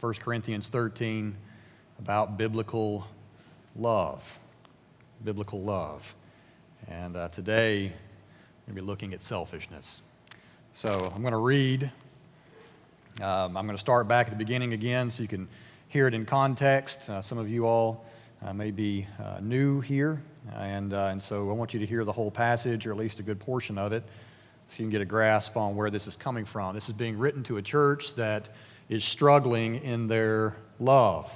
1 Corinthians 13 about biblical love. Biblical love. And uh, today, I'm going to be looking at selfishness. So I'm going to read. Um, I'm going to start back at the beginning again so you can hear it in context. Uh, some of you all uh, may be uh, new here, and, uh, and so I want you to hear the whole passage, or at least a good portion of it, so you can get a grasp on where this is coming from. This is being written to a church that is struggling in their love.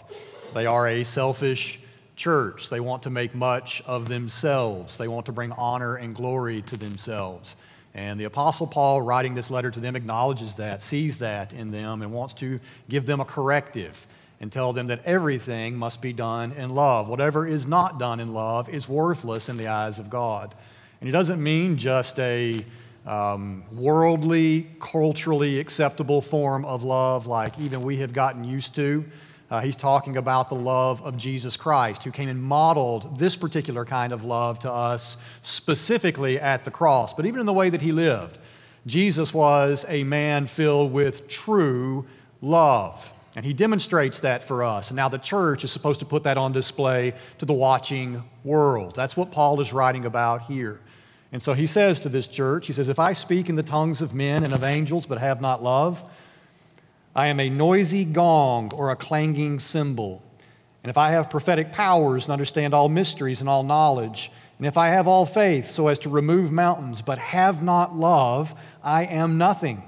They are a selfish church. They want to make much of themselves, they want to bring honor and glory to themselves. And the Apostle Paul, writing this letter to them, acknowledges that, sees that in them, and wants to give them a corrective and tell them that everything must be done in love. Whatever is not done in love is worthless in the eyes of God. And he doesn't mean just a um, worldly, culturally acceptable form of love like even we have gotten used to. Uh, he's talking about the love of Jesus Christ, who came and modeled this particular kind of love to us specifically at the cross, but even in the way that he lived. Jesus was a man filled with true love. And he demonstrates that for us. And now the church is supposed to put that on display to the watching world. That's what Paul is writing about here. And so he says to this church, he says, If I speak in the tongues of men and of angels but have not love, I am a noisy gong or a clanging cymbal. And if I have prophetic powers and understand all mysteries and all knowledge, and if I have all faith so as to remove mountains, but have not love, I am nothing.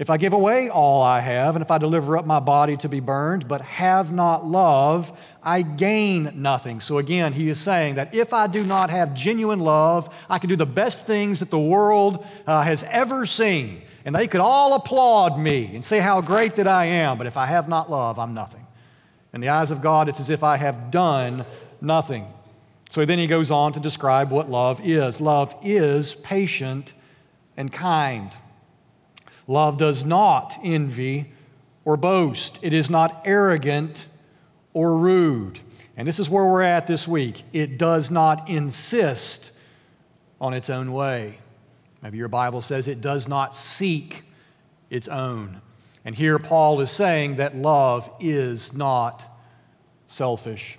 If I give away all I have, and if I deliver up my body to be burned, but have not love, I gain nothing. So again, he is saying that if I do not have genuine love, I can do the best things that the world uh, has ever seen and they could all applaud me and say how great that I am, but if I have not love, I'm nothing. In the eyes of God, it's as if I have done nothing. So then he goes on to describe what love is. Love is patient and kind. Love does not envy or boast, it is not arrogant or rude. And this is where we're at this week. It does not insist on its own way. Maybe your Bible says it does not seek its own. And here Paul is saying that love is not selfish.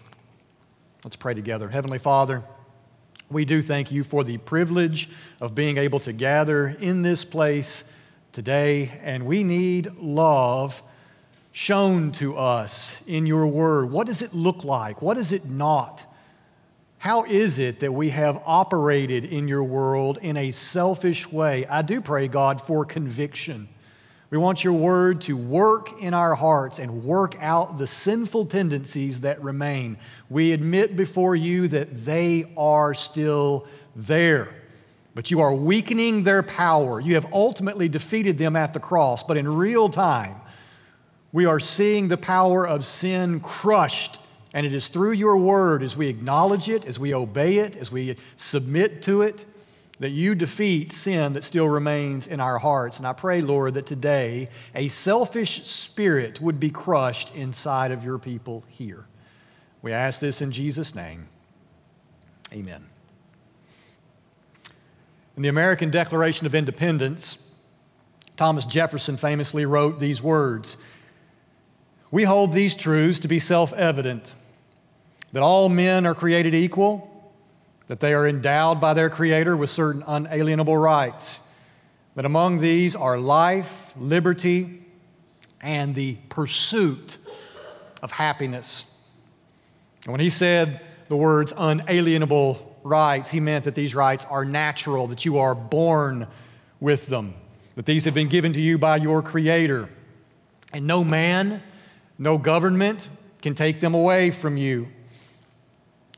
Let's pray together. Heavenly Father, we do thank you for the privilege of being able to gather in this place today, and we need love shown to us in your word. What does it look like? What is it not? How is it that we have operated in your world in a selfish way? I do pray, God, for conviction. We want your word to work in our hearts and work out the sinful tendencies that remain. We admit before you that they are still there, but you are weakening their power. You have ultimately defeated them at the cross, but in real time, we are seeing the power of sin crushed and it is through your word, as we acknowledge it, as we obey it, as we submit to it, that you defeat sin that still remains in our hearts. And I pray, Lord, that today a selfish spirit would be crushed inside of your people here. We ask this in Jesus' name. Amen. In the American Declaration of Independence, Thomas Jefferson famously wrote these words We hold these truths to be self evident that all men are created equal, that they are endowed by their Creator with certain unalienable rights, that among these are life, liberty, and the pursuit of happiness. And when he said the words unalienable rights, he meant that these rights are natural, that you are born with them, that these have been given to you by your Creator. And no man, no government can take them away from you.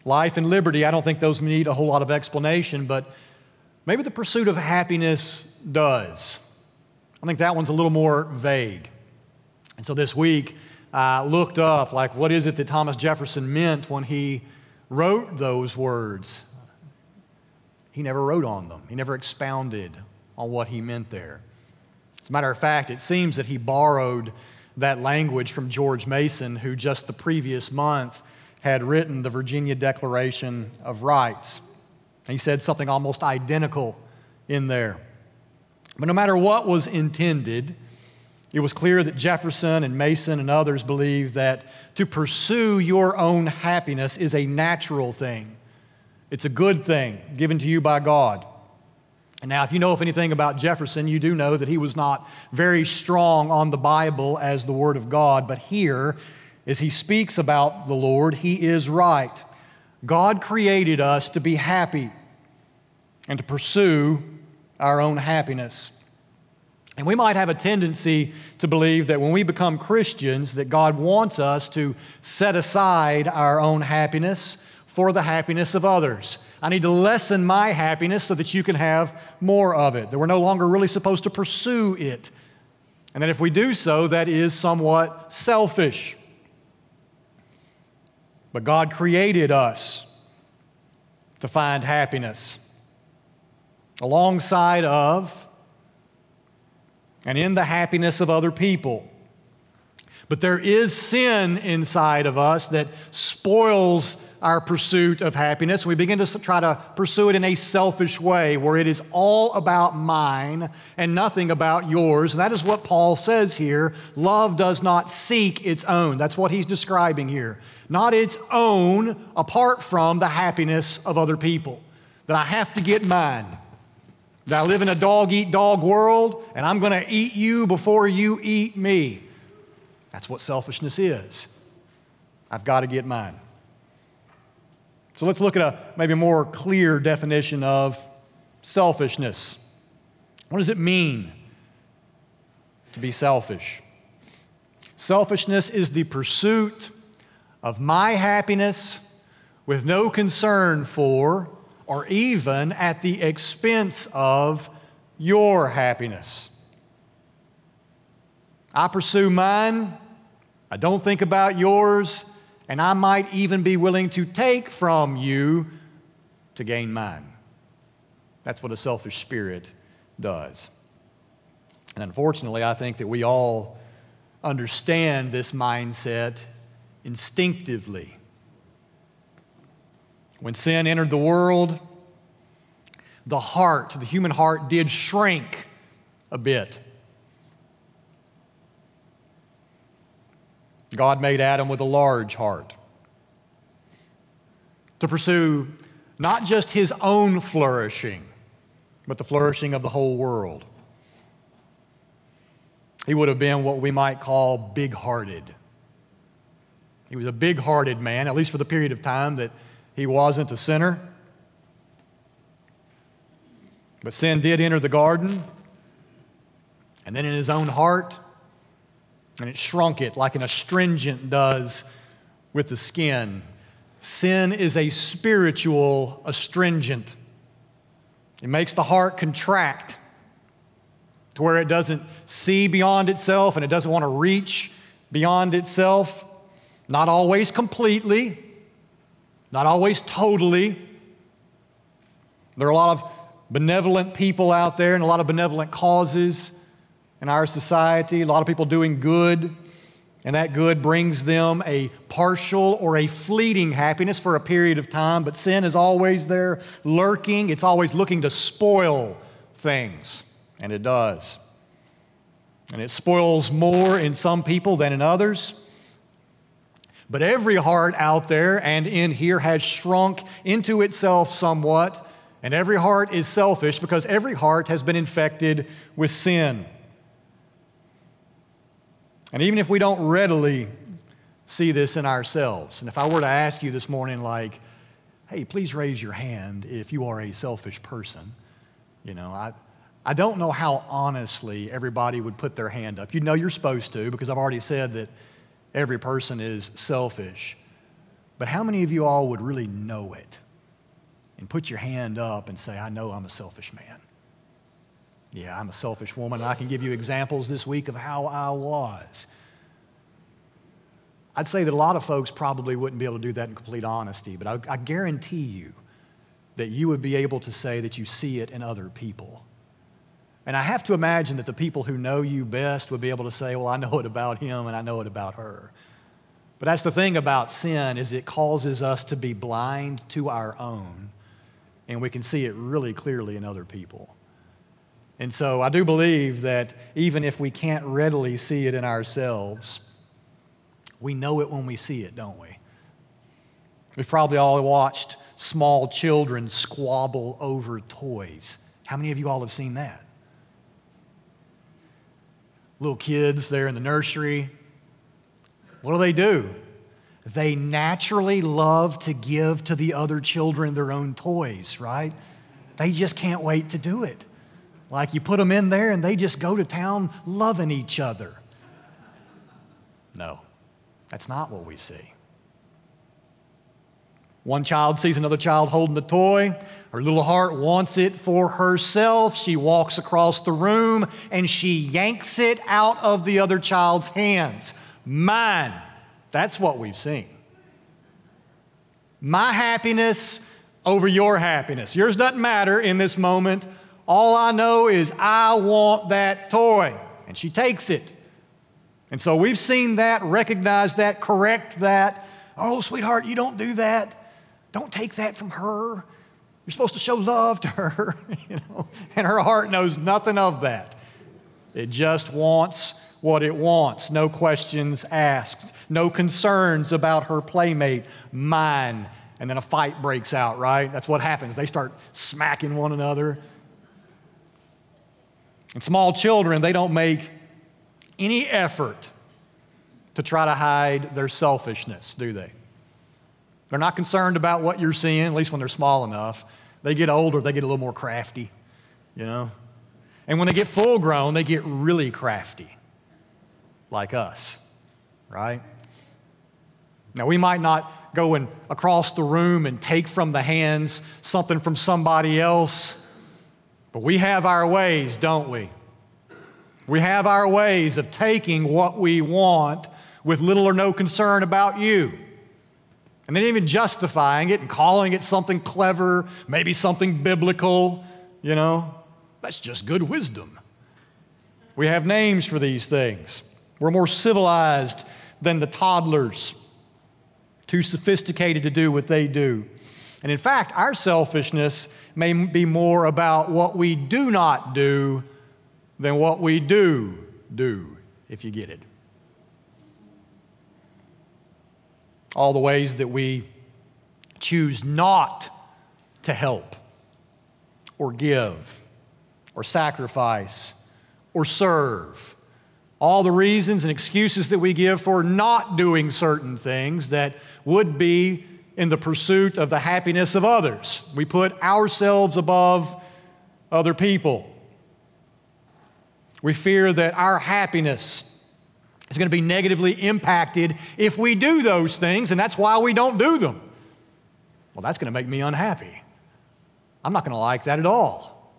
Life and liberty, I don't think those need a whole lot of explanation, but maybe the pursuit of happiness does. I think that one's a little more vague. And so this week, I looked up, like, what is it that Thomas Jefferson meant when he wrote those words? He never wrote on them, he never expounded on what he meant there. As a matter of fact, it seems that he borrowed that language from George Mason, who just the previous month had written the Virginia Declaration of Rights. And He said something almost identical in there. But no matter what was intended, It was clear that Jefferson and Mason and others believed that to pursue your own happiness is a natural thing. It's a good thing given to you by God. And now, if you know if anything about Jefferson, you do know that he was not very strong on the Bible as the Word of God. But here, as he speaks about the Lord, he is right. God created us to be happy and to pursue our own happiness. And we might have a tendency to believe that when we become Christians that God wants us to set aside our own happiness for the happiness of others. I need to lessen my happiness so that you can have more of it. That we're no longer really supposed to pursue it. And that if we do so, that is somewhat selfish. But God created us to find happiness alongside of and in the happiness of other people. But there is sin inside of us that spoils our pursuit of happiness. We begin to try to pursue it in a selfish way where it is all about mine and nothing about yours. And that is what Paul says here. Love does not seek its own. That's what he's describing here. Not its own apart from the happiness of other people. That I have to get mine. That I live in a dog eat dog world and I'm going to eat you before you eat me. That's what selfishness is. I've got to get mine. So let's look at a maybe more clear definition of selfishness. What does it mean to be selfish? Selfishness is the pursuit of my happiness with no concern for or even at the expense of your happiness. I pursue mine, I don't think about yours, and I might even be willing to take from you to gain mine. That's what a selfish spirit does. And unfortunately, I think that we all understand this mindset instinctively. When sin entered the world, the heart, the human heart, did shrink a bit. God made Adam with a large heart to pursue not just his own flourishing, but the flourishing of the whole world. He would have been what we might call big hearted. He was a big hearted man, at least for the period of time that he wasn't a sinner. But sin did enter the garden, and then in his own heart, and it shrunk it like an astringent does with the skin. Sin is a spiritual astringent. It makes the heart contract to where it doesn't see beyond itself and it doesn't want to reach beyond itself. Not always completely, not always totally. There are a lot of benevolent people out there and a lot of benevolent causes in our society, a lot of people doing good, and that good brings them a partial or a fleeting happiness for a period of time, but sin is always there lurking. It's always looking to spoil things, and it does. And it spoils more in some people than in others. But every heart out there and in here has shrunk into itself somewhat, and every heart is selfish because every heart has been infected with sin. And even if we don't readily see this in ourselves, and if I were to ask you this morning, like, hey, please raise your hand if you are a selfish person, you know, I, I don't know how honestly everybody would put their hand up. You know you're supposed to because I've already said that every person is selfish. But how many of you all would really know it and put your hand up and say, I know I'm a selfish man? Yeah, I'm a selfish woman, I can give you examples this week of how I was. I'd say that a lot of folks probably wouldn't be able to do that in complete honesty, but I, I guarantee you that you would be able to say that you see it in other people. And I have to imagine that the people who know you best would be able to say, well, I know it about him and I know it about her. But that's the thing about sin is it causes us to be blind to our own, and we can see it really clearly in other people. And so I do believe that even if we can't readily see it in ourselves, we know it when we see it, don't we? We've probably all watched small children squabble over toys. How many of you all have seen that? Little kids there in the nursery. What do they do? They naturally love to give to the other children their own toys, right? They just can't wait to do it. Like you put them in there and they just go to town loving each other. No, that's not what we see. One child sees another child holding the toy. Her little heart wants it for herself. She walks across the room and she yanks it out of the other child's hands. Mine. That's what we've seen. My happiness over your happiness. Yours doesn't matter in this moment. All I know is I want that toy. And she takes it. And so we've seen that, recognize that, correct that. Oh, sweetheart, you don't do that. Don't take that from her. You're supposed to show love to her, you know. And her heart knows nothing of that. It just wants what it wants. No questions asked. No concerns about her playmate. Mine. And then a fight breaks out, right? That's what happens. They start smacking one another. And small children, they don't make any effort to try to hide their selfishness, do they? They're not concerned about what you're seeing, at least when they're small enough. They get older, they get a little more crafty, you know? And when they get full grown, they get really crafty, like us, right? Now, we might not go and across the room and take from the hands something from somebody else, but we have our ways, don't we? We have our ways of taking what we want with little or no concern about you. And then even justifying it and calling it something clever, maybe something biblical, you know, that's just good wisdom. We have names for these things. We're more civilized than the toddlers, too sophisticated to do what they do. And in fact, our selfishness may be more about what we do not do than what we do do, if you get it. all the ways that we choose not to help or give or sacrifice or serve. All the reasons and excuses that we give for not doing certain things that would be in the pursuit of the happiness of others. We put ourselves above other people. We fear that our happiness is going to be negatively impacted if we do those things, and that's why we don't do them. Well, that's going to make me unhappy. I'm not going to like that at all.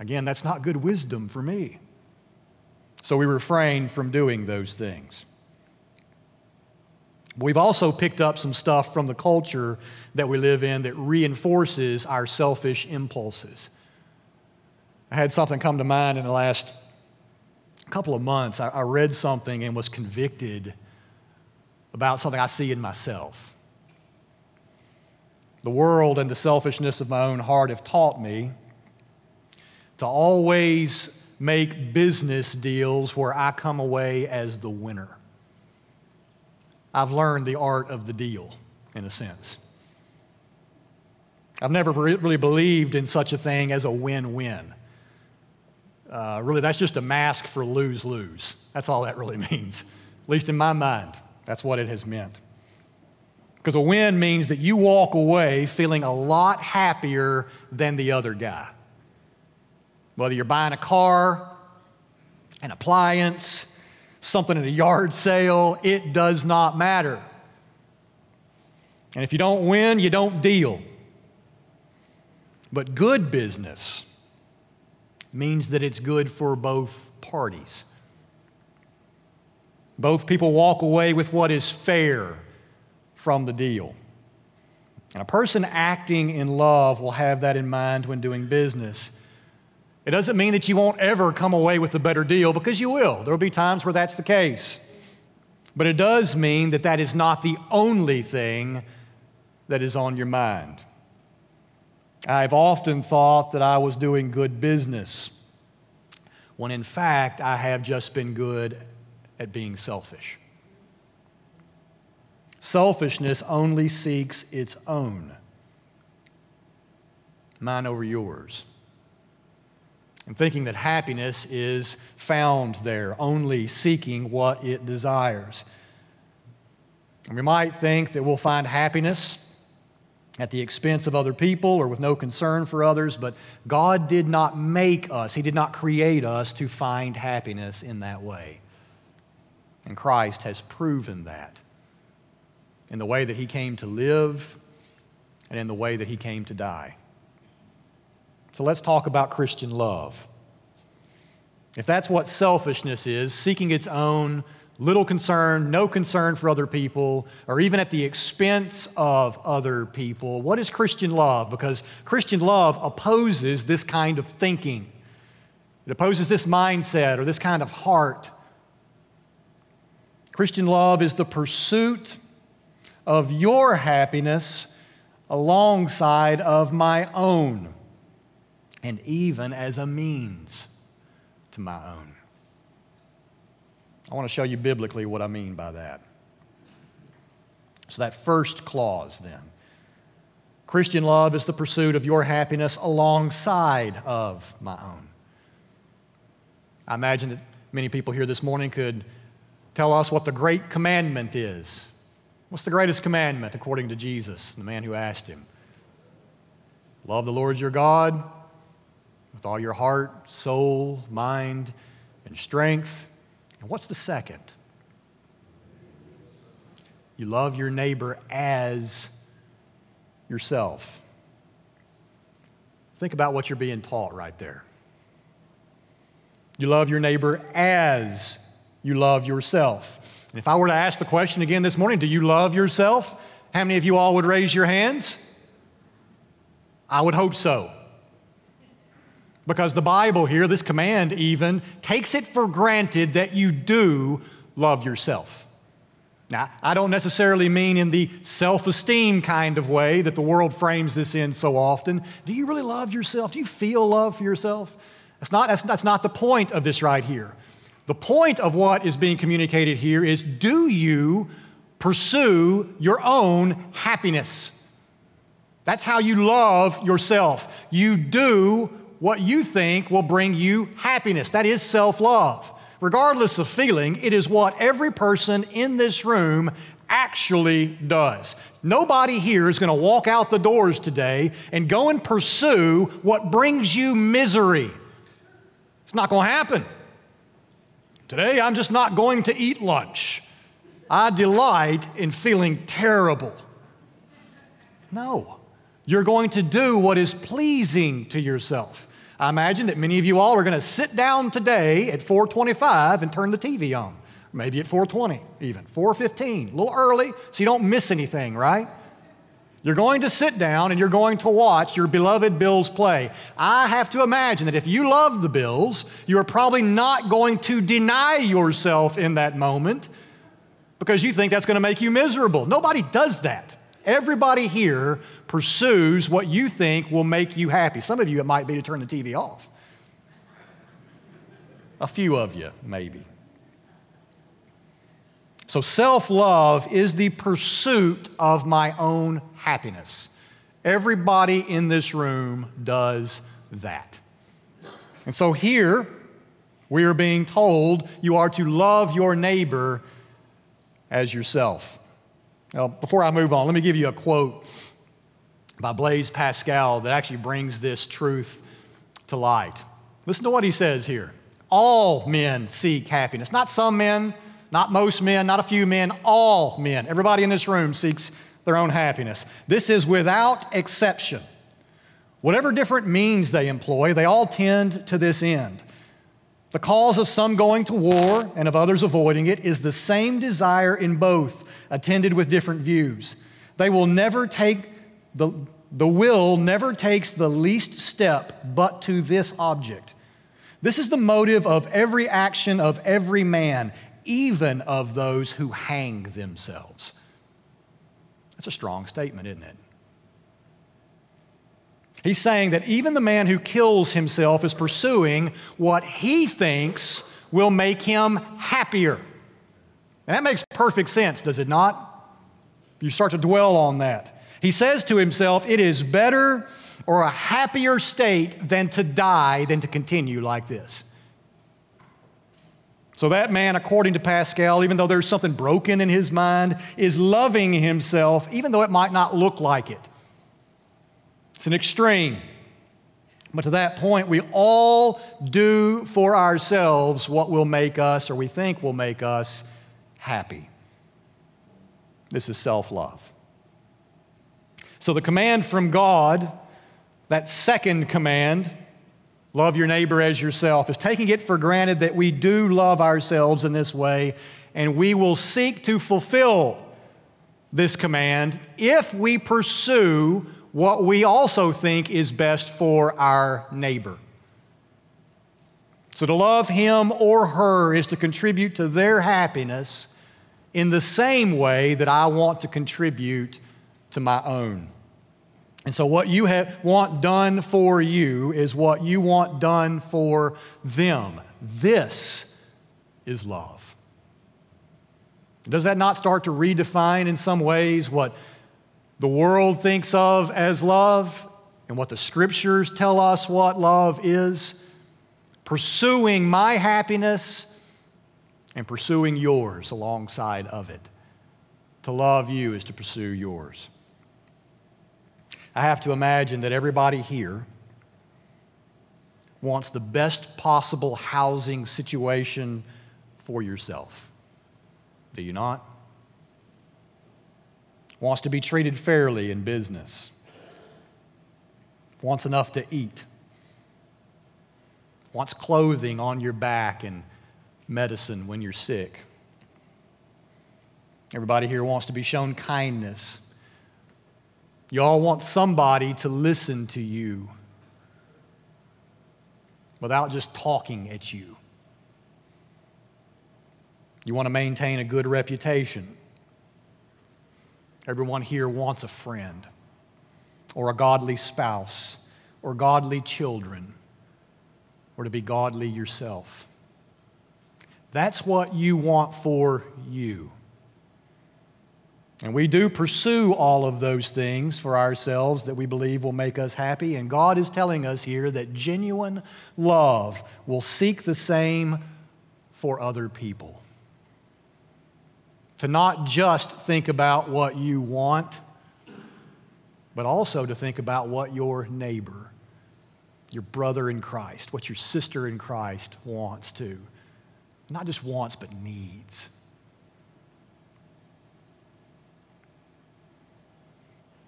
Again, that's not good wisdom for me. So we refrain from doing those things. We've also picked up some stuff from the culture that we live in that reinforces our selfish impulses. I had something come to mind in the last couple of months, I, I read something and was convicted about something I see in myself. The world and the selfishness of my own heart have taught me to always make business deals where I come away as the winner. I've learned the art of the deal, in a sense. I've never really believed in such a thing as a win win. Uh, really, that's just a mask for lose lose. That's all that really means. At least in my mind, that's what it has meant. Because a win means that you walk away feeling a lot happier than the other guy. Whether you're buying a car, an appliance, something at a yard sale, it does not matter. And if you don't win, you don't deal. But good business means that it's good for both parties. Both people walk away with what is fair from the deal. And a person acting in love will have that in mind when doing business. It doesn't mean that you won't ever come away with a better deal because you will. There will be times where that's the case. But it does mean that that is not the only thing that is on your mind. I've often thought that I was doing good business, when in fact I have just been good at being selfish. Selfishness only seeks its own, mine over yours. And thinking that happiness is found there, only seeking what it desires. And we might think that we'll find happiness at the expense of other people or with no concern for others, but God did not make us, He did not create us to find happiness in that way. And Christ has proven that in the way that He came to live and in the way that He came to die. So let's talk about Christian love. If that's what selfishness is, seeking its own, little concern, no concern for other people, or even at the expense of other people. What is Christian love? Because Christian love opposes this kind of thinking, it opposes this mindset or this kind of heart. Christian love is the pursuit of your happiness alongside of my own, and even as a means to my own. I want to show you biblically what I mean by that. So, that first clause then Christian love is the pursuit of your happiness alongside of my own. I imagine that many people here this morning could tell us what the great commandment is. What's the greatest commandment according to Jesus, the man who asked him? Love the Lord your God with all your heart, soul, mind, and strength. And what's the second? You love your neighbor as yourself. Think about what you're being taught right there. You love your neighbor as you love yourself. And if I were to ask the question again this morning, do you love yourself? How many of you all would raise your hands? I would hope so. Because the Bible here, this command even, takes it for granted that you do love yourself. Now, I don't necessarily mean in the self esteem kind of way that the world frames this in so often. Do you really love yourself? Do you feel love for yourself? That's not, that's, that's not the point of this right here. The point of what is being communicated here is do you pursue your own happiness? That's how you love yourself. You do what you think will bring you happiness. That is self love. Regardless of feeling, it is what every person in this room actually does. Nobody here is going to walk out the doors today and go and pursue what brings you misery. It's not going to happen. Today, I'm just not going to eat lunch. I delight in feeling terrible. No. You're going to do what is pleasing to yourself. I imagine that many of you all are going to sit down today at 425 and turn the TV on. Maybe at 420 even, 415, a little early so you don't miss anything, right? You're going to sit down and you're going to watch your beloved Bills play. I have to imagine that if you love the Bills, you are probably not going to deny yourself in that moment because you think that's going to make you miserable. Nobody does that. Everybody here pursues what you think will make you happy. Some of you, it might be to turn the TV off. A few of you, maybe. So, self love is the pursuit of my own happiness. Everybody in this room does that. And so, here we are being told you are to love your neighbor as yourself. Now, before I move on, let me give you a quote by Blaise Pascal that actually brings this truth to light. Listen to what he says here. All men seek happiness. Not some men, not most men, not a few men, all men. Everybody in this room seeks their own happiness. This is without exception. Whatever different means they employ, they all tend to this end. The cause of some going to war and of others avoiding it is the same desire in both, attended with different views. They will never take the, the will never takes the least step but to this object. This is the motive of every action of every man, even of those who hang themselves. That's a strong statement, isn't it? He's saying that even the man who kills himself is pursuing what he thinks will make him happier. And that makes perfect sense, does it not? You start to dwell on that. He says to himself, It is better or a happier state than to die than to continue like this. So, that man, according to Pascal, even though there's something broken in his mind, is loving himself, even though it might not look like it. It's an extreme. But to that point, we all do for ourselves what will make us, or we think will make us, happy. This is self love. So the command from God, that second command, love your neighbor as yourself, is taking it for granted that we do love ourselves in this way, and we will seek to fulfill this command if we pursue what we also think is best for our neighbor. So to love him or her is to contribute to their happiness in the same way that I want to contribute to my own. And so, what you have, want done for you is what you want done for them. This is love. Does that not start to redefine in some ways what the world thinks of as love and what the scriptures tell us what love is? Pursuing my happiness and pursuing yours alongside of it. To love you is to pursue yours. I have to imagine that everybody here wants the best possible housing situation for yourself. Do you not? Wants to be treated fairly in business. Wants enough to eat. Wants clothing on your back and medicine when you're sick. Everybody here wants to be shown kindness. You all want somebody to listen to you without just talking at you. You want to maintain a good reputation. Everyone here wants a friend or a godly spouse or godly children or to be godly yourself. That's what you want for you. And we do pursue all of those things for ourselves that we believe will make us happy. And God is telling us here that genuine love will seek the same for other people. To not just think about what you want, but also to think about what your neighbor, your brother in Christ, what your sister in Christ wants to not just wants, but needs.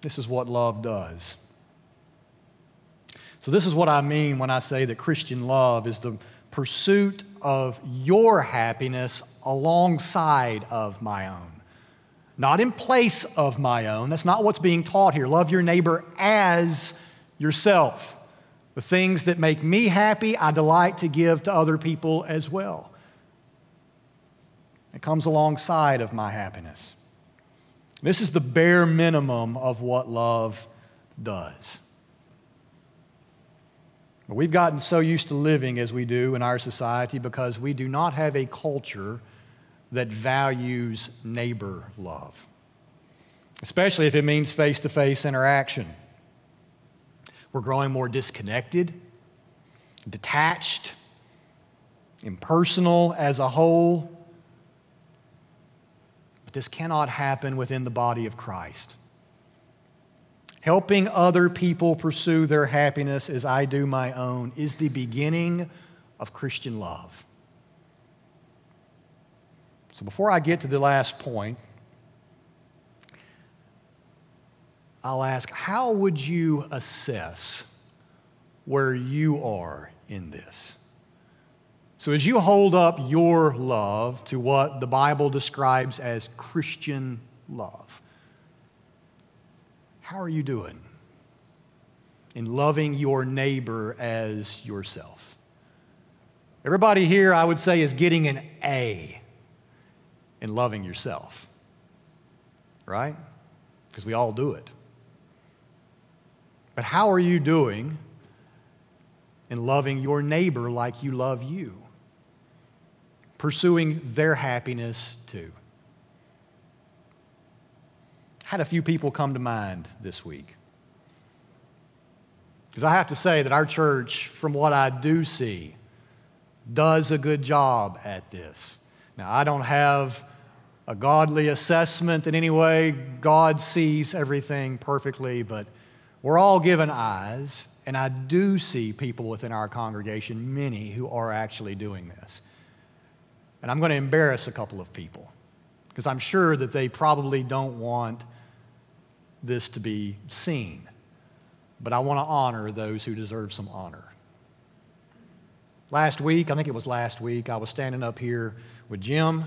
This is what love does. So, this is what I mean when I say that Christian love is the pursuit of your happiness alongside of my own, not in place of my own. That's not what's being taught here. Love your neighbor as yourself. The things that make me happy, I delight to give to other people as well. It comes alongside of my happiness. This is the bare minimum of what love does. But we've gotten so used to living as we do in our society because we do not have a culture that values neighbor love, especially if it means face to face interaction. We're growing more disconnected, detached, impersonal as a whole But this cannot happen within the body of Christ. Helping other people pursue their happiness as I do my own is the beginning of Christian love. So before I get to the last point, I'll ask how would you assess where you are in this? So, as you hold up your love to what the Bible describes as Christian love, how are you doing in loving your neighbor as yourself? Everybody here, I would say, is getting an A in loving yourself, right? Because we all do it. But how are you doing in loving your neighbor like you love you? Pursuing their happiness too. Had a few people come to mind this week. Because I have to say that our church, from what I do see, does a good job at this. Now, I don't have a godly assessment in any way. God sees everything perfectly, but we're all given eyes, and I do see people within our congregation, many who are actually doing this. And I'm going to embarrass a couple of people because I'm sure that they probably don't want this to be seen but I want to honor those who deserve some honor. Last week, I think it was last week, I was standing up here with Jim,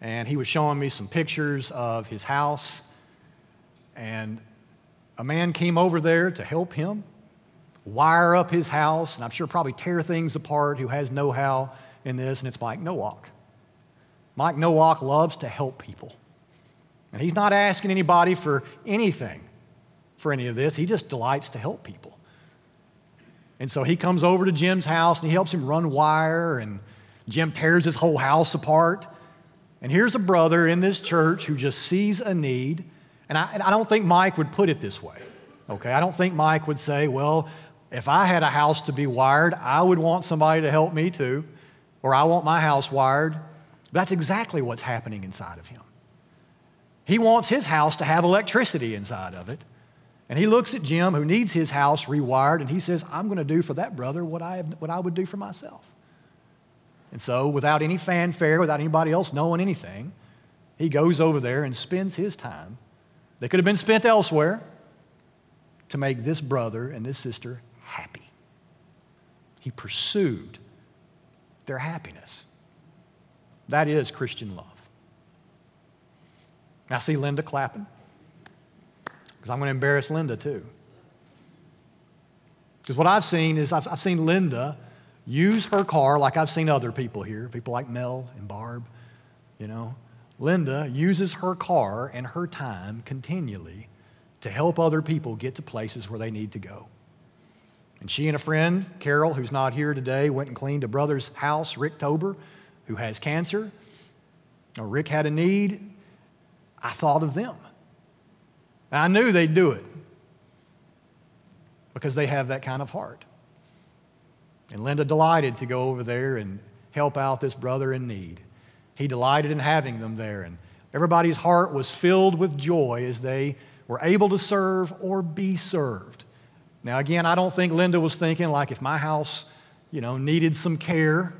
and he was showing me some pictures of his house. And a man came over there to help him wire up his house, and I'm sure probably tear things apart who has know how in this, and it's Mike Nowak. Mike Nowak loves to help people. And he's not asking anybody for anything for any of this. He just delights to help people. And so he comes over to Jim's house and he helps him run wire, and Jim tears his whole house apart. And here's a brother in this church who just sees a need. And I, and I don't think Mike would put it this way, okay? I don't think Mike would say, well, if I had a house to be wired, I would want somebody to help me too, or I want my house wired. That's exactly what's happening inside of him. He wants his house to have electricity inside of it. And he looks at Jim, who needs his house rewired, and he says, I'm going to do for that brother what I, have, what I would do for myself. And so, without any fanfare, without anybody else knowing anything, he goes over there and spends his time that could have been spent elsewhere to make this brother and this sister happy. He pursued their happiness. That is Christian love. I see Linda clapping because I'm going to embarrass Linda too. Because what I've seen is I've, I've, seen Linda use her car like I've seen other people here, people like Mel and Barb, you know. Linda uses her car and her time continually to help other people get to places where they need to go. And she and a friend, Carol, who's not here today, went and cleaned a brother's house, Rick Tober, who has cancer. Now, Rick had a need. I thought of them. I knew they'd do it because they have that kind of heart. And Linda delighted to go over there and help out this brother in need. He delighted in having them there, and everybody's heart was filled with joy as they were able to serve or be served. Now, again, I don't think Linda was thinking like if my house, you know, needed some care,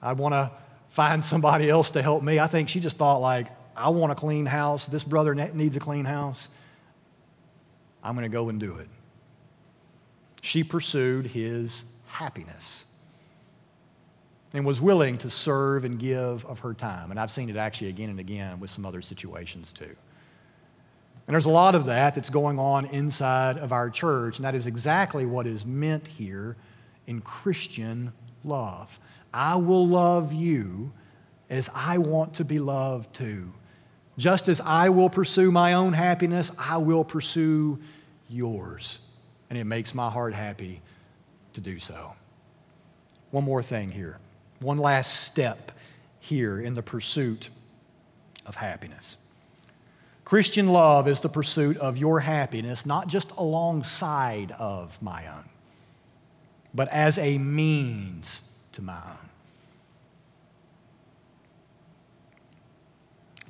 I'd want to find somebody else to help me. I think she just thought like, I want a clean house. This brother needs a clean house. I'm going to go and do it. She pursued his happiness and was willing to serve and give of her time. And I've seen it actually again and again with some other situations too. And there's a lot of that that's going on inside of our church, and that is exactly what is meant here in Christian love. I will love you as I want to be loved too. Just as I will pursue my own happiness, I will pursue yours. And it makes my heart happy to do so. One more thing here. One last step here in the pursuit of happiness. Christian love is the pursuit of your happiness, not just alongside of my own, but as a means to my own.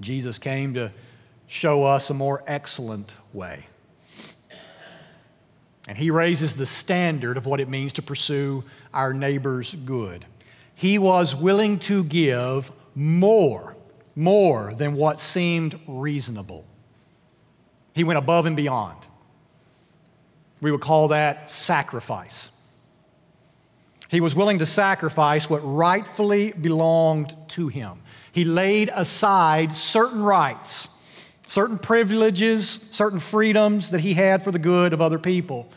Jesus came to show us a more excellent way. And he raises the standard of what it means to pursue our neighbor's good. He was willing to give more, more than what seemed reasonable. He went above and beyond. We would call that sacrifice. He was willing to sacrifice what rightfully belonged to him. He laid aside certain rights, certain privileges, certain freedoms that he had for the good of other people.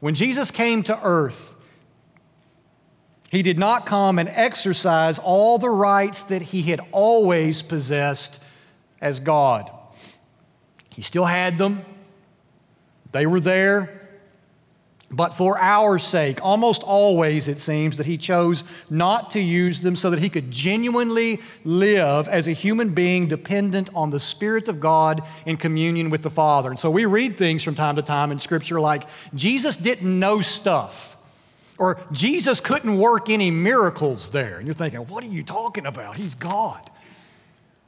When Jesus came to earth, he did not come and exercise all the rights that he had always possessed as God. He still had them, they were there, But for our sake, almost always it seems that he chose not to use them so that he could genuinely live as a human being dependent on the Spirit of God in communion with the Father. And so we read things from time to time in Scripture like Jesus didn't know stuff, or Jesus couldn't work any miracles there. And you're thinking, what are you talking about? He's God.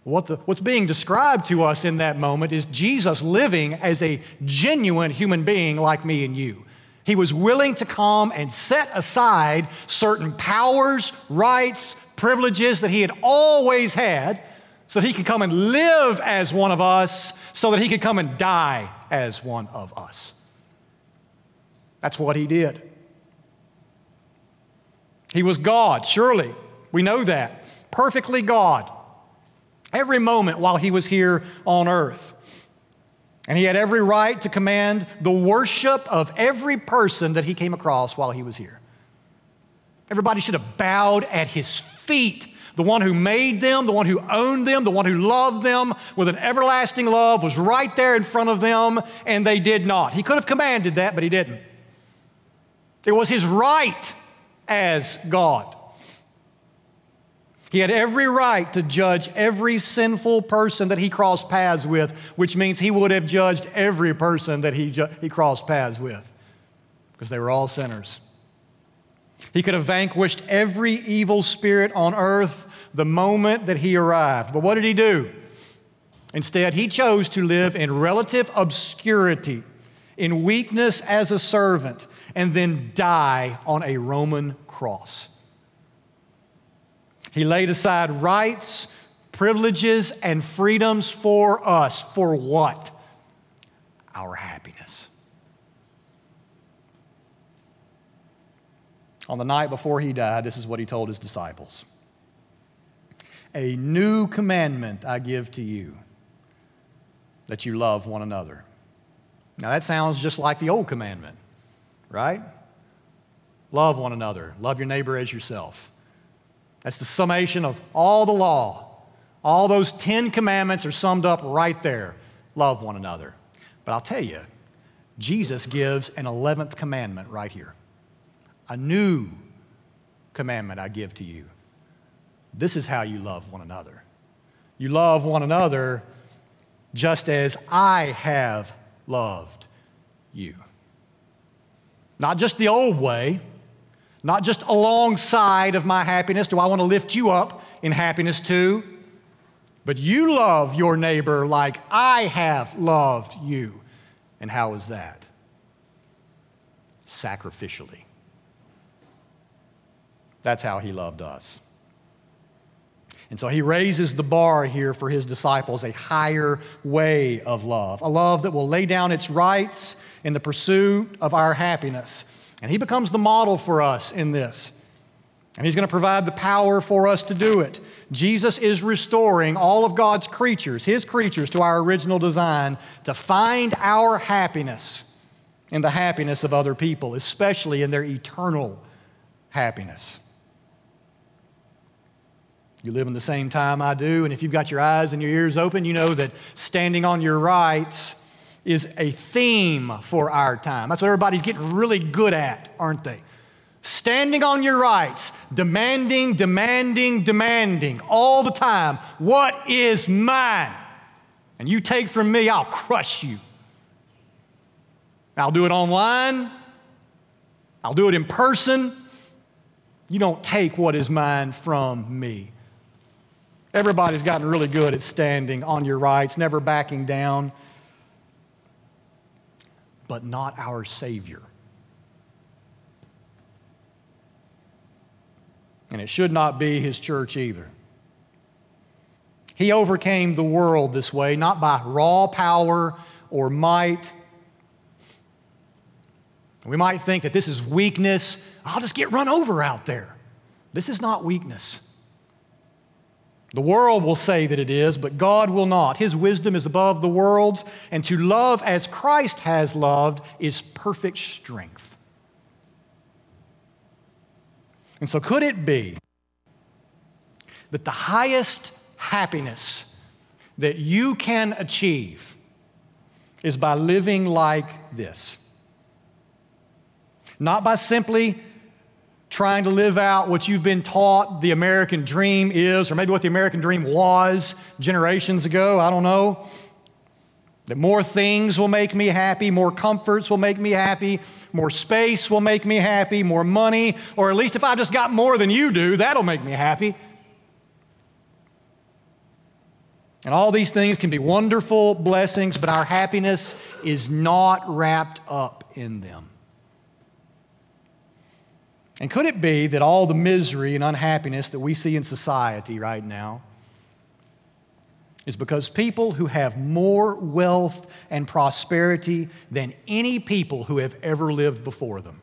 What the, what's being described to us in that moment is Jesus living as a genuine human being like me and you. He was willing to come and set aside certain powers, rights, privileges that he had always had so that he could come and live as one of us, so that he could come and die as one of us. That's what he did. He was God, surely. We know that. Perfectly God. Every moment while he was here on earth. And he had every right to command the worship of every person that he came across while he was here. Everybody should have bowed at his feet. The one who made them, the one who owned them, the one who loved them with an everlasting love was right there in front of them, and they did not. He could have commanded that, but he didn't. It was his right as God. He had every right to judge every sinful person that he crossed paths with, which means he would have judged every person that he, ju- he crossed paths with, because they were all sinners. He could have vanquished every evil spirit on earth the moment that he arrived. But what did he do? Instead, he chose to live in relative obscurity, in weakness as a servant, and then die on a Roman cross. He laid aside rights, privileges, and freedoms for us. For what? Our happiness. On the night before he died, this is what he told his disciples A new commandment I give to you that you love one another. Now, that sounds just like the old commandment, right? Love one another, love your neighbor as yourself. That's the summation of all the law. All those 10 commandments are summed up right there. Love one another. But I'll tell you, Jesus gives an 11th commandment right here. A new commandment I give to you. This is how you love one another. You love one another just as I have loved you. Not just the old way, not just alongside of my happiness. Do I want to lift you up in happiness too? But you love your neighbor like I have loved you. And how is that? Sacrificially. That's how he loved us. And so he raises the bar here for his disciples a higher way of love, a love that will lay down its rights in the pursuit of our happiness and he becomes the model for us in this. And he's going to provide the power for us to do it. Jesus is restoring all of God's creatures, his creatures, to our original design to find our happiness in the happiness of other people, especially in their eternal happiness. You live in the same time I do, and if you've got your eyes and your ears open, you know that standing on your rights is a theme for our time. That's what everybody's getting really good at, aren't they? Standing on your rights, demanding, demanding, demanding all the time. What is mine? And you take from me, I'll crush you. I'll do it online, I'll do it in person. You don't take what is mine from me. Everybody's gotten really good at standing on your rights, never backing down but not our Savior. And it should not be his church either. He overcame the world this way, not by raw power or might. We might think that this is weakness. I'll just get run over out there. This is not weakness. The world will say that it is, but God will not. His wisdom is above the world's, and to love as Christ has loved is perfect strength. And so, could it be that the highest happiness that you can achieve is by living like this? Not by simply trying to live out what you've been taught the American dream is, or maybe what the American dream was generations ago, I don't know. That more things will make me happy, more comforts will make me happy, more space will make me happy, more money, or at least if I just got more than you do, that'll make me happy. And all these things can be wonderful blessings, but our happiness is not wrapped up in them. And could it be that all the misery and unhappiness that we see in society right now is because people who have more wealth and prosperity than any people who have ever lived before them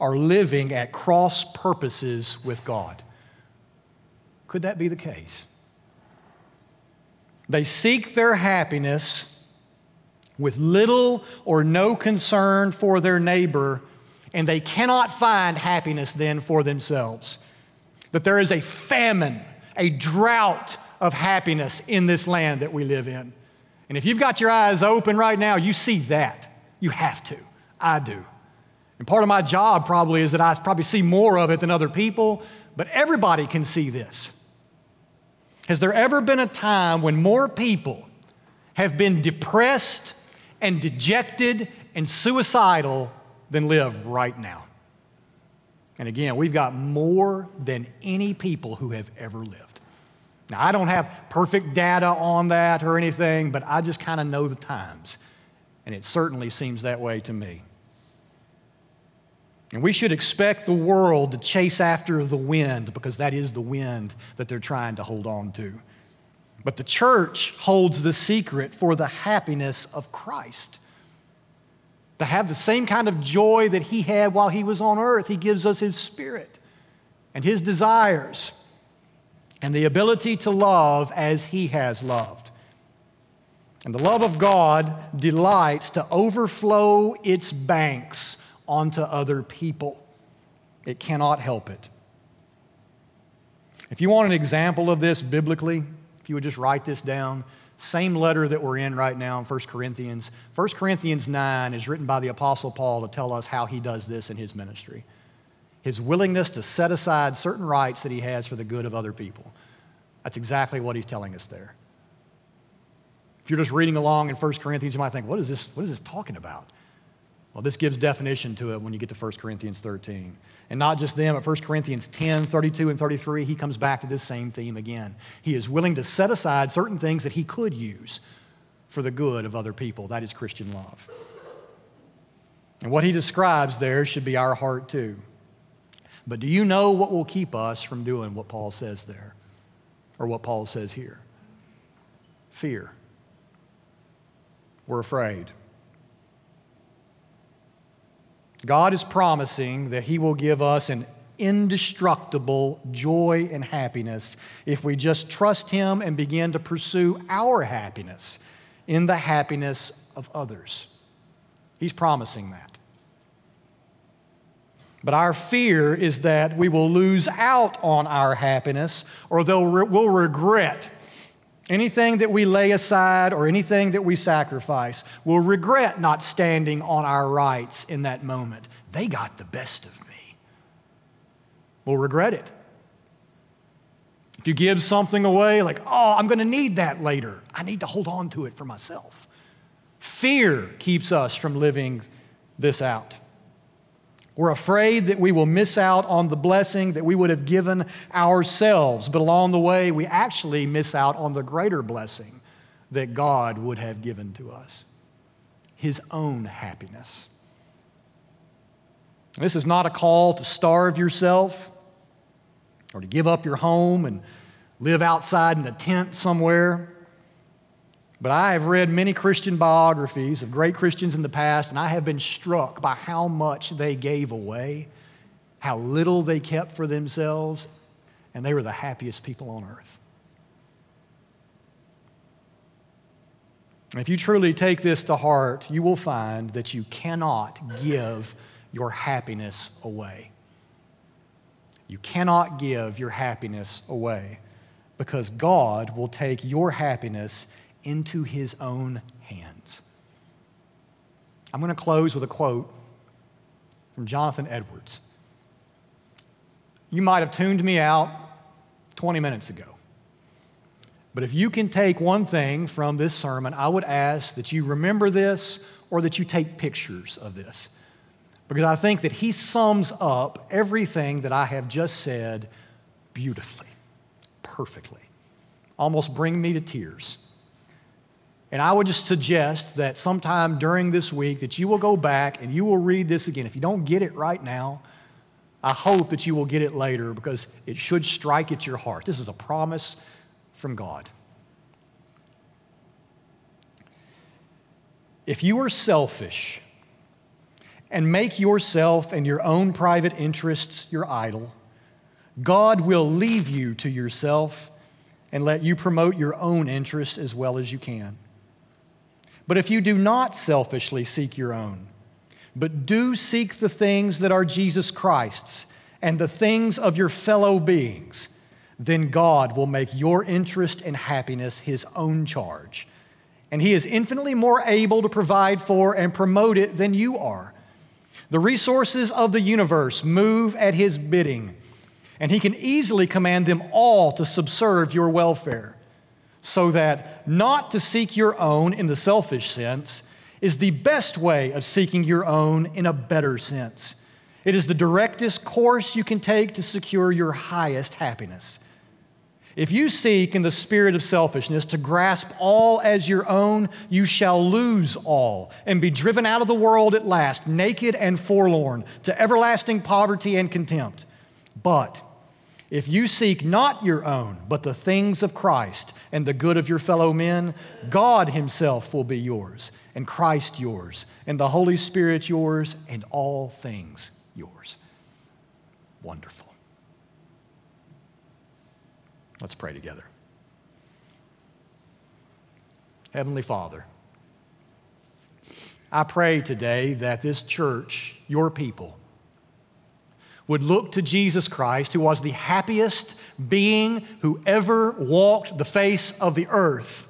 are living at cross purposes with God? Could that be the case? They seek their happiness with little or no concern for their neighbor, and they cannot find happiness then for themselves. That there is a famine, a drought of happiness in this land that we live in. And if you've got your eyes open right now, you see that. You have to. I do. And part of my job probably is that I probably see more of it than other people, but everybody can see this. Has there ever been a time when more people have been depressed and dejected and suicidal than live right now? And again, we've got more than any people who have ever lived. Now, I don't have perfect data on that or anything, but I just kind of know the times. And it certainly seems that way to me. And we should expect the world to chase after the wind because that is the wind that they're trying to hold on to. But the church holds the secret for the happiness of Christ. To have the same kind of joy that he had while he was on earth, he gives us his spirit and his desires and the ability to love as he has loved. And the love of God delights to overflow its banks onto other people. It cannot help it. If you want an example of this biblically, if you would just write this down, same letter that we're in right now in 1 Corinthians. 1 Corinthians 9 is written by the Apostle Paul to tell us how he does this in his ministry. His willingness to set aside certain rights that he has for the good of other people. That's exactly what he's telling us there. If you're just reading along in 1 Corinthians, you might think, what is this, what is this talking about? Well, this gives definition to it when you get to 1 Corinthians 13. And not just them, but 1 Corinthians 10, 32, and 33, he comes back to this same theme again. He is willing to set aside certain things that he could use for the good of other people. That is Christian love. And what he describes there should be our heart too. But do you know what will keep us from doing what Paul says there? Or what Paul says here? Fear. We're afraid. God is promising that He will give us an indestructible joy and happiness if we just trust Him and begin to pursue our happiness in the happiness of others. He's promising that. But our fear is that we will lose out on our happiness or we'll regret Anything that we lay aside or anything that we sacrifice will regret not standing on our rights in that moment. They got the best of me. We'll regret it. If you give something away, like, oh, I'm going to need that later, I need to hold on to it for myself. Fear keeps us from living this out. We're afraid that we will miss out on the blessing that we would have given ourselves, but along the way, we actually miss out on the greater blessing that God would have given to us His own happiness. This is not a call to starve yourself or to give up your home and live outside in a tent somewhere. But I have read many Christian biographies of great Christians in the past, and I have been struck by how much they gave away, how little they kept for themselves, and they were the happiest people on earth. And if you truly take this to heart, you will find that you cannot give your happiness away. You cannot give your happiness away because God will take your happiness into his own hands. I'm going to close with a quote from Jonathan Edwards. You might have tuned me out 20 minutes ago. But if you can take one thing from this sermon, I would ask that you remember this or that you take pictures of this. Because I think that he sums up everything that I have just said beautifully, perfectly, almost bring me to tears. And I would just suggest that sometime during this week that you will go back and you will read this again. If you don't get it right now, I hope that you will get it later because it should strike at your heart. This is a promise from God. If you are selfish and make yourself and your own private interests your idol, God will leave you to yourself and let you promote your own interests as well as you can. But if you do not selfishly seek your own, but do seek the things that are Jesus Christ's and the things of your fellow beings, then God will make your interest and happiness his own charge. And he is infinitely more able to provide for and promote it than you are. The resources of the universe move at his bidding, and he can easily command them all to subserve your welfare. So that not to seek your own in the selfish sense is the best way of seeking your own in a better sense. It is the directest course you can take to secure your highest happiness. If you seek in the spirit of selfishness to grasp all as your own, you shall lose all and be driven out of the world at last, naked and forlorn, to everlasting poverty and contempt. But if you seek not your own, but the things of Christ and the good of your fellow men, God Himself will be yours, and Christ yours, and the Holy Spirit yours, and all things yours. Wonderful. Let's pray together. Heavenly Father, I pray today that this church, your people, would look to Jesus Christ, who was the happiest being who ever walked the face of the earth.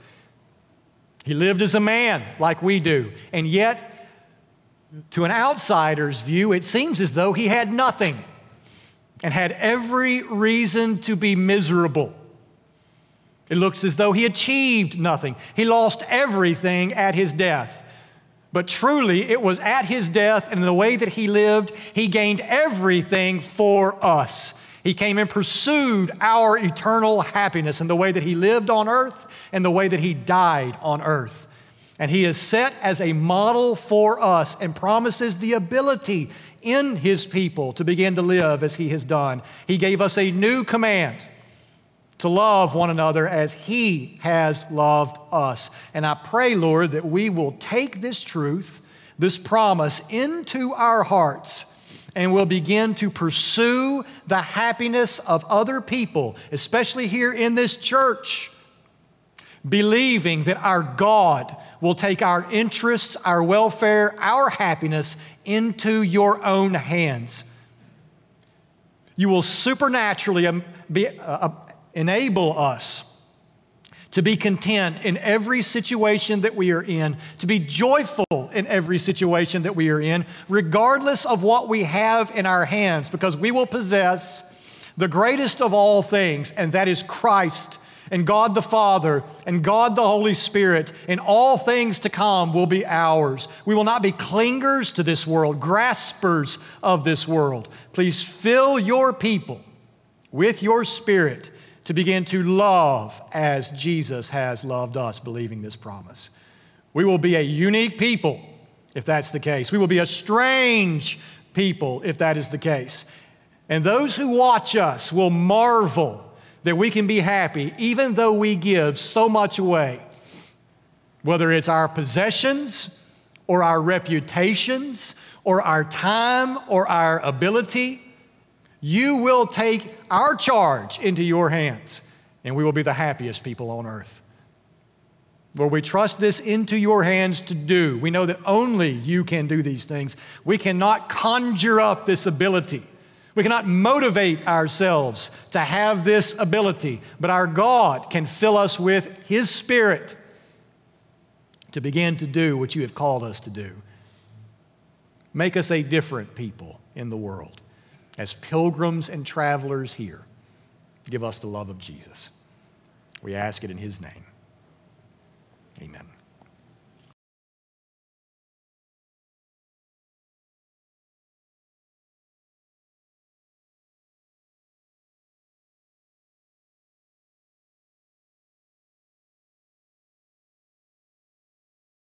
He lived as a man like we do, and yet, to an outsider's view, it seems as though he had nothing and had every reason to be miserable. It looks as though he achieved nothing. He lost everything at his death. But truly, it was at his death and the way that he lived, he gained everything for us. He came and pursued our eternal happiness in the way that he lived on earth and the way that he died on earth. And he is set as a model for us and promises the ability in his people to begin to live as he has done. He gave us a new command to love one another as he has loved us. And I pray, Lord, that we will take this truth, this promise into our hearts and will begin to pursue the happiness of other people, especially here in this church believing that our God will take our interests, our welfare, our happiness into your own hands. You will supernaturally um, be, uh, enable us to be content in every situation that we are in, to be joyful in every situation that we are in, regardless of what we have in our hands, because we will possess the greatest of all things, and that is Christ and God the Father and God the Holy Spirit and all things to come will be ours. We will not be clingers to this world, graspers of this world. Please fill your people with your spirit to begin to love as Jesus has loved us, believing this promise. We will be a unique people if that's the case. We will be a strange people if that is the case. And those who watch us will marvel that we can be happy even though we give so much away, whether it's our possessions or our reputations or our time or our ability. You will take our charge into your hands, and we will be the happiest people on earth. Lord, we trust this into your hands to do. We know that only you can do these things. We cannot conjure up this ability. We cannot motivate ourselves to have this ability, but our God can fill us with His Spirit to begin to do what you have called us to do. Make us a different people in the world. As pilgrims and travelers here, give us the love of Jesus. We ask it in his name. Amen.